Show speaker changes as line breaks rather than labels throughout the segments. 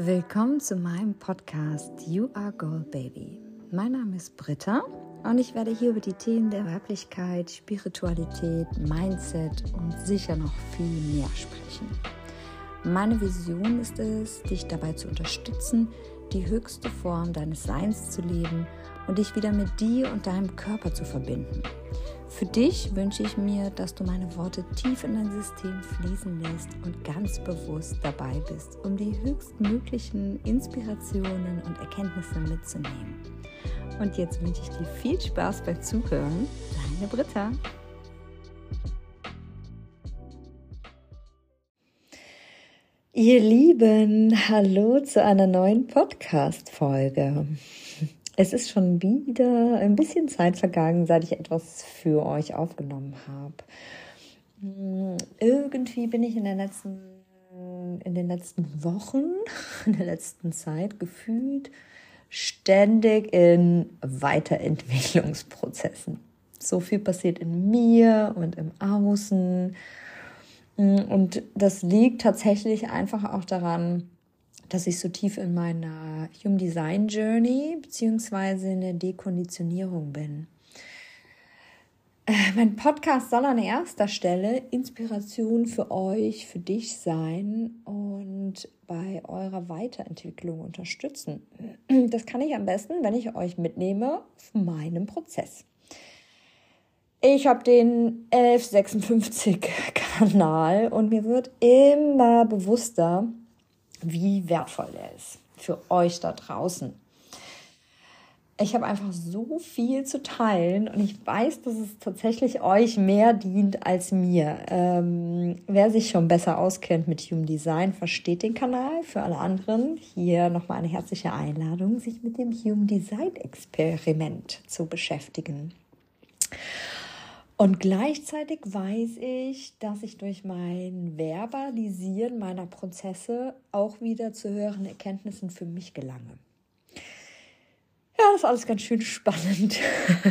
Willkommen zu meinem Podcast You Are Gold Baby. Mein Name ist Britta und ich werde hier über die Themen der Weiblichkeit, Spiritualität, Mindset und sicher noch viel mehr sprechen. Meine Vision ist es, dich dabei zu unterstützen, die höchste Form deines Seins zu leben und dich wieder mit dir und deinem Körper zu verbinden. Für dich wünsche ich mir, dass du meine Worte tief in dein System fließen lässt und ganz bewusst dabei bist, um die höchstmöglichen Inspirationen und Erkenntnisse mitzunehmen. Und jetzt wünsche ich dir viel Spaß beim Zuhören. Deine Britta. Ihr Lieben, hallo zu einer neuen Podcast-Folge. Es ist schon wieder ein bisschen Zeit vergangen, seit ich etwas für euch aufgenommen habe. Hm, irgendwie bin ich in, der letzten, in den letzten Wochen, in der letzten Zeit gefühlt ständig in Weiterentwicklungsprozessen. So viel passiert in mir und im Außen. Und das liegt tatsächlich einfach auch daran, dass ich so tief in meiner Human Design Journey beziehungsweise in der Dekonditionierung bin. Äh, mein Podcast soll an erster Stelle Inspiration für euch, für dich sein und bei eurer Weiterentwicklung unterstützen. Das kann ich am besten, wenn ich euch mitnehme auf meinem Prozess. Ich habe den 1156 Kanal und mir wird immer bewusster, wie wertvoll der ist für euch da draußen. Ich habe einfach so viel zu teilen und ich weiß, dass es tatsächlich euch mehr dient als mir. Ähm, wer sich schon besser auskennt mit Human Design, versteht den Kanal. Für alle anderen hier nochmal eine herzliche Einladung, sich mit dem Human Design Experiment zu beschäftigen. Und gleichzeitig weiß ich, dass ich durch mein Verbalisieren meiner Prozesse auch wieder zu höheren Erkenntnissen für mich gelange. Ja, das ist alles ganz schön spannend.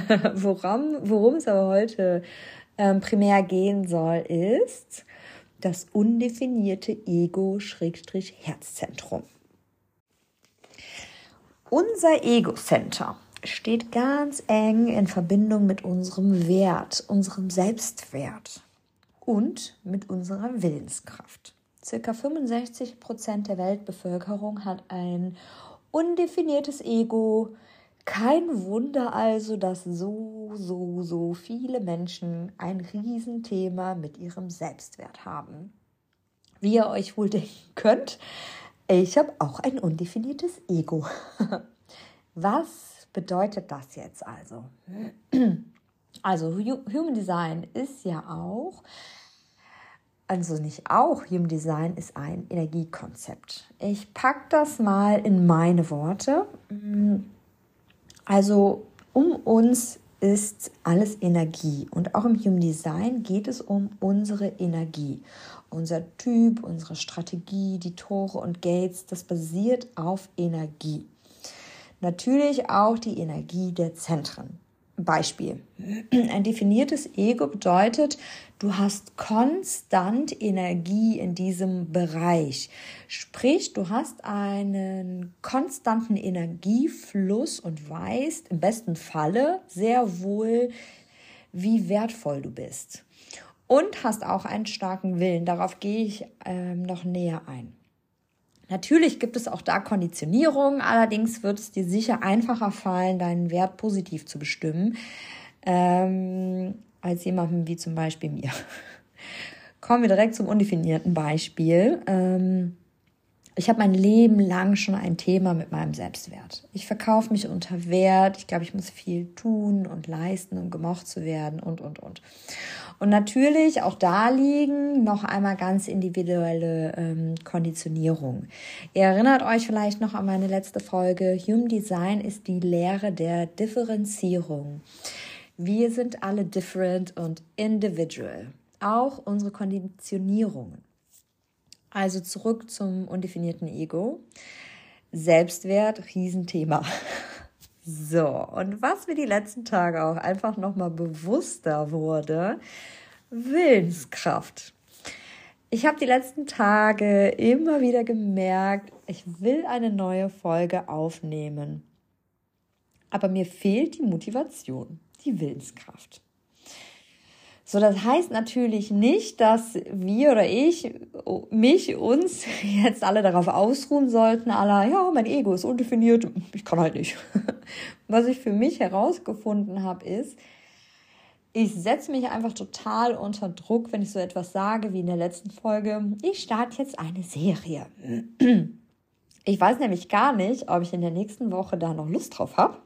worum, worum es aber heute ähm, primär gehen soll, ist das undefinierte Ego-Herzzentrum. Unser Ego-Center steht ganz eng in Verbindung mit unserem Wert, unserem Selbstwert und mit unserer Willenskraft. Circa 65 Prozent der Weltbevölkerung hat ein undefiniertes Ego. Kein Wunder also, dass so, so, so viele Menschen ein Riesenthema mit ihrem Selbstwert haben. Wie ihr euch wohl denken könnt, ich habe auch ein undefiniertes Ego. Was bedeutet das jetzt also? Also Human Design ist ja auch, also nicht auch, Human Design ist ein Energiekonzept. Ich packe das mal in meine Worte. Also um uns ist alles Energie und auch im Human Design geht es um unsere Energie. Unser Typ, unsere Strategie, die Tore und Gates, das basiert auf Energie. Natürlich auch die Energie der Zentren. Beispiel. Ein definiertes Ego bedeutet, du hast konstant Energie in diesem Bereich. Sprich, du hast einen konstanten Energiefluss und weißt im besten Falle sehr wohl, wie wertvoll du bist. Und hast auch einen starken Willen. Darauf gehe ich ähm, noch näher ein. Natürlich gibt es auch da Konditionierungen, allerdings wird es dir sicher einfacher fallen, deinen Wert positiv zu bestimmen, ähm, als jemandem wie zum Beispiel mir. Kommen wir direkt zum undefinierten Beispiel. Ähm, ich habe mein Leben lang schon ein Thema mit meinem Selbstwert. Ich verkaufe mich unter Wert. Ich glaube, ich muss viel tun und leisten, um gemocht zu werden und, und, und. Und natürlich auch da liegen noch einmal ganz individuelle ähm, Konditionierungen. Ihr erinnert euch vielleicht noch an meine letzte Folge. Human Design ist die Lehre der Differenzierung. Wir sind alle different und individual. Auch unsere Konditionierungen. Also zurück zum undefinierten Ego. Selbstwert, Riesenthema. So, und was mir die letzten Tage auch einfach nochmal bewusster wurde, Willenskraft. Ich habe die letzten Tage immer wieder gemerkt, ich will eine neue Folge aufnehmen. Aber mir fehlt die Motivation, die Willenskraft. So, das heißt natürlich nicht, dass wir oder ich, mich, uns jetzt alle darauf ausruhen sollten, aller, ja, mein Ego ist undefiniert, ich kann halt nicht. Was ich für mich herausgefunden habe, ist, ich setze mich einfach total unter Druck, wenn ich so etwas sage wie in der letzten Folge. Ich starte jetzt eine Serie. Ich weiß nämlich gar nicht, ob ich in der nächsten Woche da noch Lust drauf habe.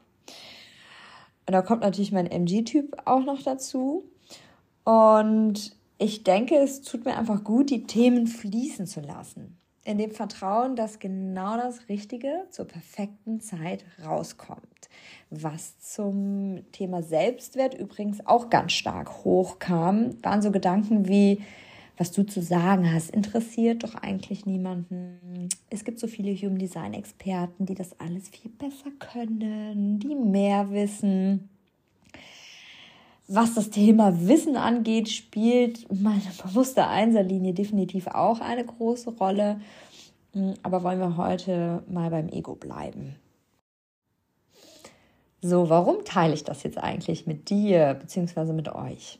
Und da kommt natürlich mein MG-Typ auch noch dazu. Und ich denke, es tut mir einfach gut, die Themen fließen zu lassen. In dem Vertrauen, dass genau das Richtige zur perfekten Zeit rauskommt. Was zum Thema Selbstwert übrigens auch ganz stark hochkam, waren so Gedanken wie, was du zu sagen hast, interessiert doch eigentlich niemanden. Es gibt so viele Human Design Experten, die das alles viel besser können, die mehr wissen. Was das Thema Wissen angeht, spielt meine bewusste Einserlinie definitiv auch eine große Rolle. Aber wollen wir heute mal beim Ego bleiben. So, warum teile ich das jetzt eigentlich mit dir bzw. mit euch?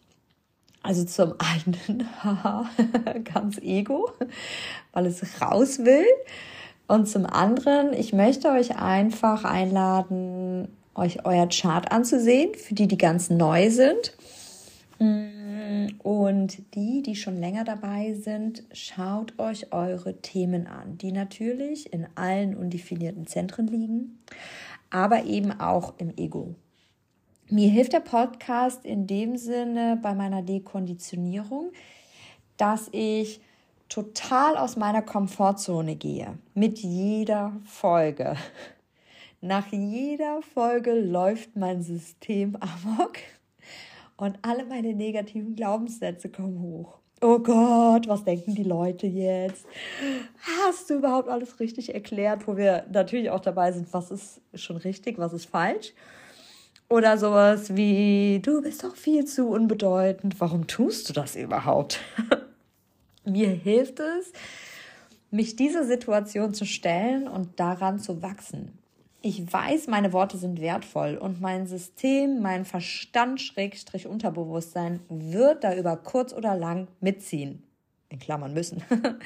Also zum einen, ganz ego, weil es raus will. Und zum anderen, ich möchte euch einfach einladen, euch euer Chart anzusehen, für die, die ganz neu sind. Und die, die schon länger dabei sind, schaut euch eure Themen an, die natürlich in allen undefinierten Zentren liegen aber eben auch im Ego. Mir hilft der Podcast in dem Sinne bei meiner Dekonditionierung, dass ich total aus meiner Komfortzone gehe. Mit jeder Folge. Nach jeder Folge läuft mein System amok und alle meine negativen Glaubenssätze kommen hoch oh Gott, was denken die Leute jetzt? Hast du überhaupt alles richtig erklärt, wo wir natürlich auch dabei sind, was ist schon richtig, was ist falsch? Oder sowas wie, du bist doch viel zu unbedeutend, warum tust du das überhaupt? Mir hilft es, mich dieser Situation zu stellen und daran zu wachsen ich weiß, meine Worte sind wertvoll und mein System, mein Verstand, Schrägstrich Unterbewusstsein wird da über kurz oder lang mitziehen. In Klammern müssen.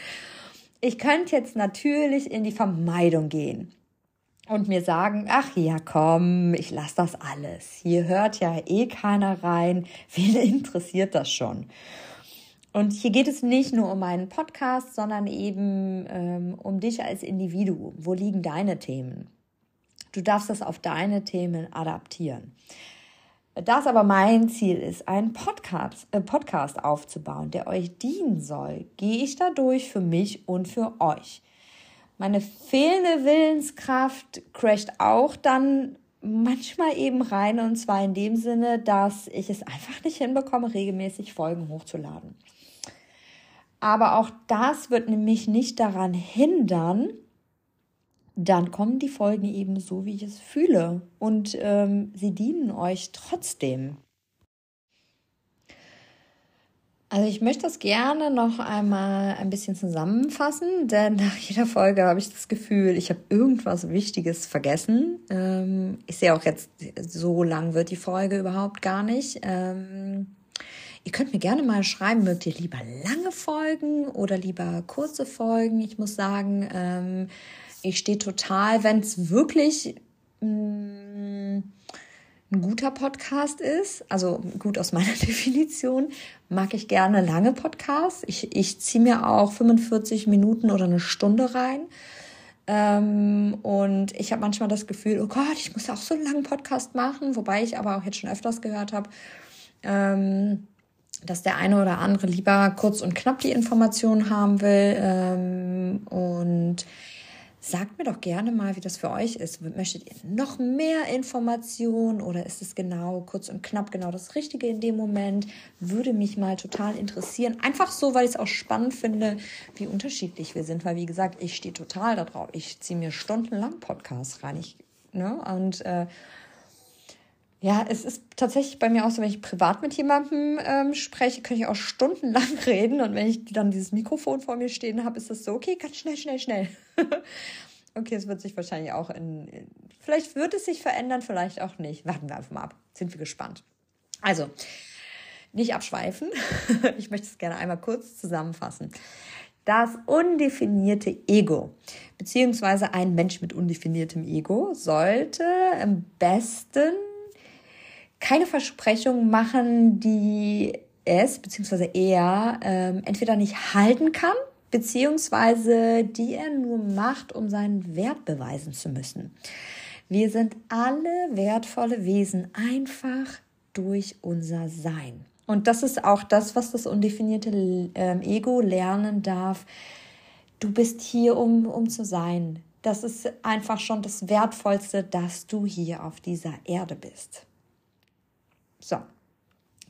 Ich könnte jetzt natürlich in die Vermeidung gehen und mir sagen, ach ja, komm, ich lasse das alles. Hier hört ja eh keiner rein. Wen interessiert das schon? Und hier geht es nicht nur um meinen Podcast, sondern eben ähm, um dich als Individuum. Wo liegen deine Themen? Du darfst das auf deine Themen adaptieren. Das aber mein Ziel ist, einen Podcast, äh Podcast aufzubauen, der euch dienen soll, gehe ich dadurch für mich und für euch. Meine fehlende Willenskraft crasht auch dann manchmal eben rein und zwar in dem Sinne, dass ich es einfach nicht hinbekomme, regelmäßig Folgen hochzuladen. Aber auch das wird nämlich nicht daran hindern, dann kommen die Folgen eben so, wie ich es fühle. Und ähm, sie dienen euch trotzdem. Also ich möchte das gerne noch einmal ein bisschen zusammenfassen, denn nach jeder Folge habe ich das Gefühl, ich habe irgendwas Wichtiges vergessen. Ähm, ich sehe auch jetzt, so lang wird die Folge überhaupt gar nicht. Ähm, ihr könnt mir gerne mal schreiben, mögt ihr lieber lange Folgen oder lieber kurze Folgen? Ich muss sagen, ähm, ich stehe total, wenn es wirklich mh, mm, ein guter Podcast ist, also gut aus meiner Definition, mag ich gerne lange Podcasts. Ich, ich ziehe mir auch 45 Minuten oder eine Stunde rein. Ähm, und ich habe manchmal das Gefühl, oh Gott, ich muss auch so einen langen Podcast machen, wobei ich aber auch jetzt schon öfters gehört habe, ähm, dass der eine oder andere lieber kurz und knapp die Informationen haben will. Ähm, und Sagt mir doch gerne mal, wie das für euch ist. Möchtet ihr noch mehr Informationen oder ist es genau kurz und knapp genau das Richtige in dem Moment? Würde mich mal total interessieren. Einfach so, weil ich es auch spannend finde, wie unterschiedlich wir sind. Weil, wie gesagt, ich stehe total darauf. Ich ziehe mir stundenlang Podcasts rein. Ich, ne? Und äh, ja, es ist tatsächlich bei mir auch so, wenn ich privat mit jemandem ähm, spreche, kann ich auch stundenlang reden. Und wenn ich dann dieses Mikrofon vor mir stehen habe, ist das so, okay, ganz schnell, schnell, schnell. okay, es wird sich wahrscheinlich auch in, in, vielleicht wird es sich verändern, vielleicht auch nicht. Warten wir einfach mal ab. Sind wir gespannt. Also, nicht abschweifen. ich möchte es gerne einmal kurz zusammenfassen. Das undefinierte Ego, beziehungsweise ein Mensch mit undefiniertem Ego, sollte am besten keine Versprechungen machen, die es, beziehungsweise er, ähm, entweder nicht halten kann, beziehungsweise die er nur macht, um seinen Wert beweisen zu müssen. Wir sind alle wertvolle Wesen, einfach durch unser Sein. Und das ist auch das, was das undefinierte ähm, Ego lernen darf. Du bist hier, um, um zu sein. Das ist einfach schon das Wertvollste, dass du hier auf dieser Erde bist. So,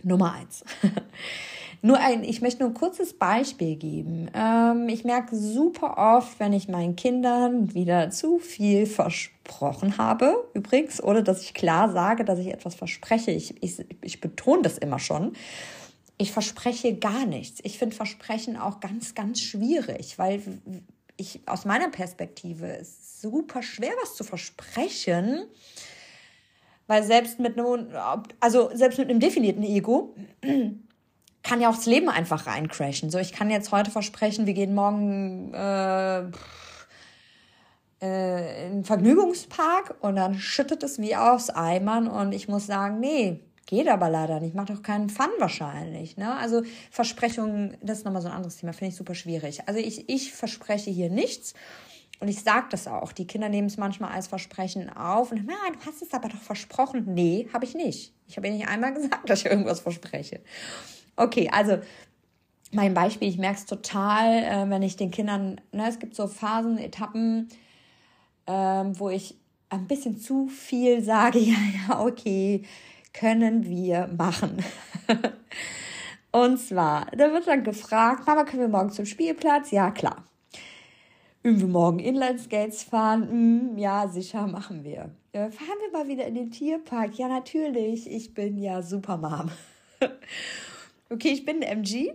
Nummer eins. nur ein, ich möchte nur ein kurzes Beispiel geben. Ähm, ich merke super oft, wenn ich meinen Kindern wieder zu viel versprochen habe, übrigens, oder dass ich klar sage, dass ich etwas verspreche. Ich, ich, ich betone das immer schon. Ich verspreche gar nichts. Ich finde Versprechen auch ganz, ganz schwierig, weil ich aus meiner Perspektive ist super schwer, was zu versprechen weil selbst mit einem, also selbst mit einem definierten Ego kann ja auch das Leben einfach reincrashen. So, ich kann jetzt heute versprechen, wir gehen morgen äh, äh, in einen Vergnügungspark und dann schüttet es wie aus Eimern und ich muss sagen, nee, geht aber leider nicht. Macht doch keinen Fun wahrscheinlich. Ne? Also Versprechungen, das ist nochmal so ein anderes Thema, finde ich super schwierig. Also ich, ich verspreche hier nichts und ich sage das auch. Die Kinder nehmen es manchmal als Versprechen auf und sagen, du hast es aber doch versprochen. Nee, habe ich nicht. Ich habe ja nicht einmal gesagt, dass ich irgendwas verspreche. Okay, also mein Beispiel, ich merke es total, äh, wenn ich den Kindern, ne, es gibt so Phasen, Etappen, ähm, wo ich ein bisschen zu viel sage, ja, ja, okay, können wir machen. und zwar, da wird dann gefragt, Mama, können wir morgen zum Spielplatz? Ja, klar. Üben wir morgen Inlineskates fahren? Hm, ja, sicher, machen wir. Äh, fahren wir mal wieder in den Tierpark? Ja, natürlich. Ich bin ja Supermom. okay, ich bin MG.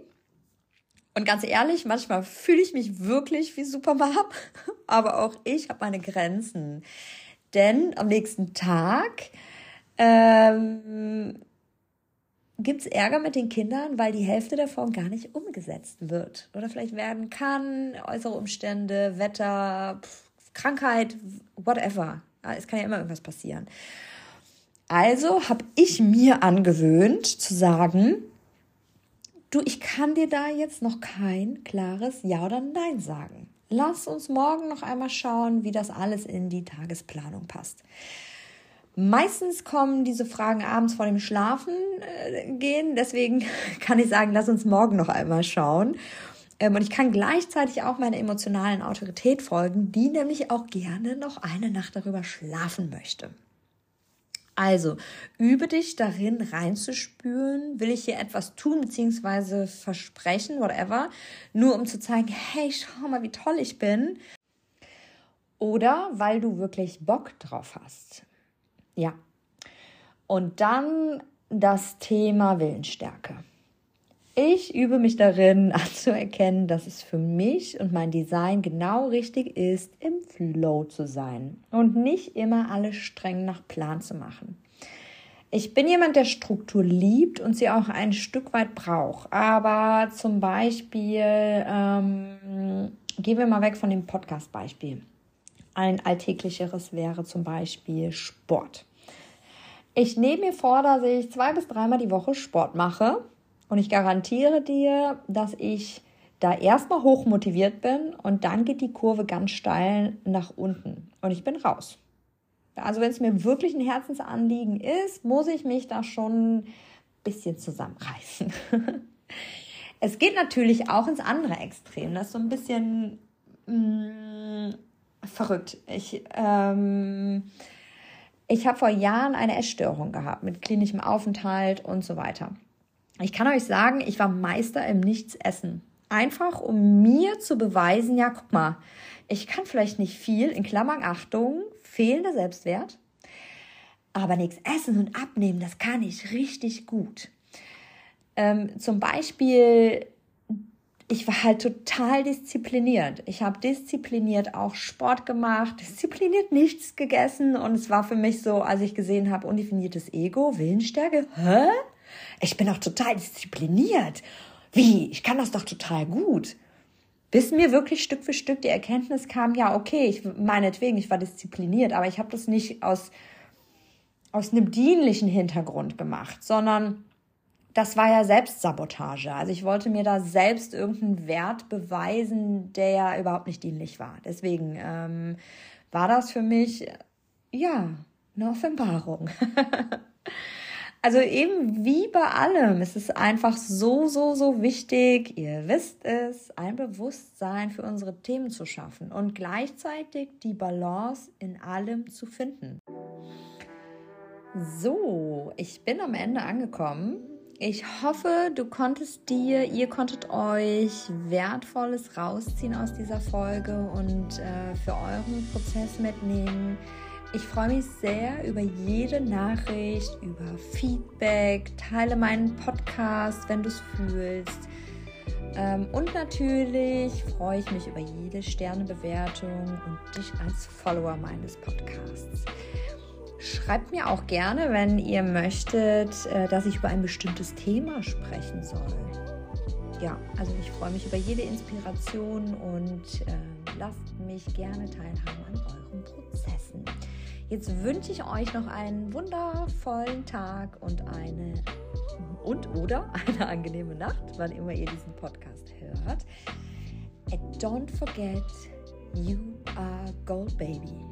Und ganz ehrlich, manchmal fühle ich mich wirklich wie Supermom. Aber auch ich habe meine Grenzen. Denn am nächsten Tag ähm, gibt es Ärger mit den Kindern, weil die Hälfte davon gar nicht umgesetzt wird. Oder vielleicht werden kann, äußere Umstände, Wetter, Pff, Krankheit, whatever. Es kann ja immer irgendwas passieren. Also habe ich mir angewöhnt zu sagen, du, ich kann dir da jetzt noch kein klares Ja oder Nein sagen. Lass uns morgen noch einmal schauen, wie das alles in die Tagesplanung passt. Meistens kommen diese Fragen abends vor dem Schlafen äh, gehen. Deswegen kann ich sagen, lass uns morgen noch einmal schauen. Ähm, und ich kann gleichzeitig auch meiner emotionalen Autorität folgen, die nämlich auch gerne noch eine Nacht darüber schlafen möchte. Also, übe dich darin reinzuspüren, will ich hier etwas tun, beziehungsweise versprechen, whatever, nur um zu zeigen, hey, schau mal, wie toll ich bin. Oder weil du wirklich Bock drauf hast. Ja. Und dann das Thema Willensstärke. Ich übe mich darin anzuerkennen, dass es für mich und mein Design genau richtig ist, im Flow zu sein und nicht immer alles streng nach Plan zu machen. Ich bin jemand, der Struktur liebt und sie auch ein Stück weit braucht. Aber zum Beispiel, ähm, gehen wir mal weg von dem Podcast-Beispiel. Ein alltäglicheres wäre zum Beispiel Sport. Ich nehme mir vor, dass ich zwei bis dreimal die Woche Sport mache und ich garantiere dir, dass ich da erstmal hoch motiviert bin und dann geht die Kurve ganz steil nach unten und ich bin raus. Also wenn es mir wirklich ein Herzensanliegen ist, muss ich mich da schon ein bisschen zusammenreißen. es geht natürlich auch ins andere Extrem. Das ist so ein bisschen mm, verrückt. Ich, ähm, ich habe vor Jahren eine Essstörung gehabt mit klinischem Aufenthalt und so weiter. Ich kann euch sagen, ich war Meister im Nichtsessen. Einfach um mir zu beweisen, ja, guck mal, ich kann vielleicht nicht viel, in Klammern Achtung, fehlender Selbstwert. aber nichts essen und abnehmen, das kann ich richtig gut. Ähm, zum Beispiel, ich war halt total diszipliniert. Ich habe diszipliniert auch Sport gemacht, diszipliniert nichts gegessen und es war für mich so, als ich gesehen habe, undefiniertes Ego, Willensstärke, hä? Ich bin auch total diszipliniert. Wie? Ich kann das doch total gut. Bis mir wirklich Stück für Stück die Erkenntnis kam, ja, okay, ich meinetwegen, ich war diszipliniert, aber ich habe das nicht aus, aus einem dienlichen Hintergrund gemacht, sondern das war ja Selbstsabotage. Also ich wollte mir da selbst irgendeinen Wert beweisen, der ja überhaupt nicht dienlich war. Deswegen ähm, war das für mich, ja, eine Offenbarung. Also eben wie bei allem, es ist einfach so, so, so wichtig, ihr wisst es, ein Bewusstsein für unsere Themen zu schaffen und gleichzeitig die Balance in allem zu finden. So, ich bin am Ende angekommen. Ich hoffe, du konntest dir, ihr konntet euch Wertvolles rausziehen aus dieser Folge und äh, für euren Prozess mitnehmen. Ich freue mich sehr über jede Nachricht, über Feedback. Teile meinen Podcast, wenn du es fühlst. Ähm, und natürlich freue ich mich über jede Sternebewertung und dich als Follower meines Podcasts. Schreibt mir auch gerne, wenn ihr möchtet, äh, dass ich über ein bestimmtes Thema sprechen soll. Ja, also ich freue mich über jede Inspiration und äh, lasst mich gerne teilhaben an euren Prozessen. Jetzt wünsche ich euch noch einen wundervollen Tag und eine und oder eine angenehme Nacht, wann immer ihr diesen Podcast hört. And don't forget, you are gold baby.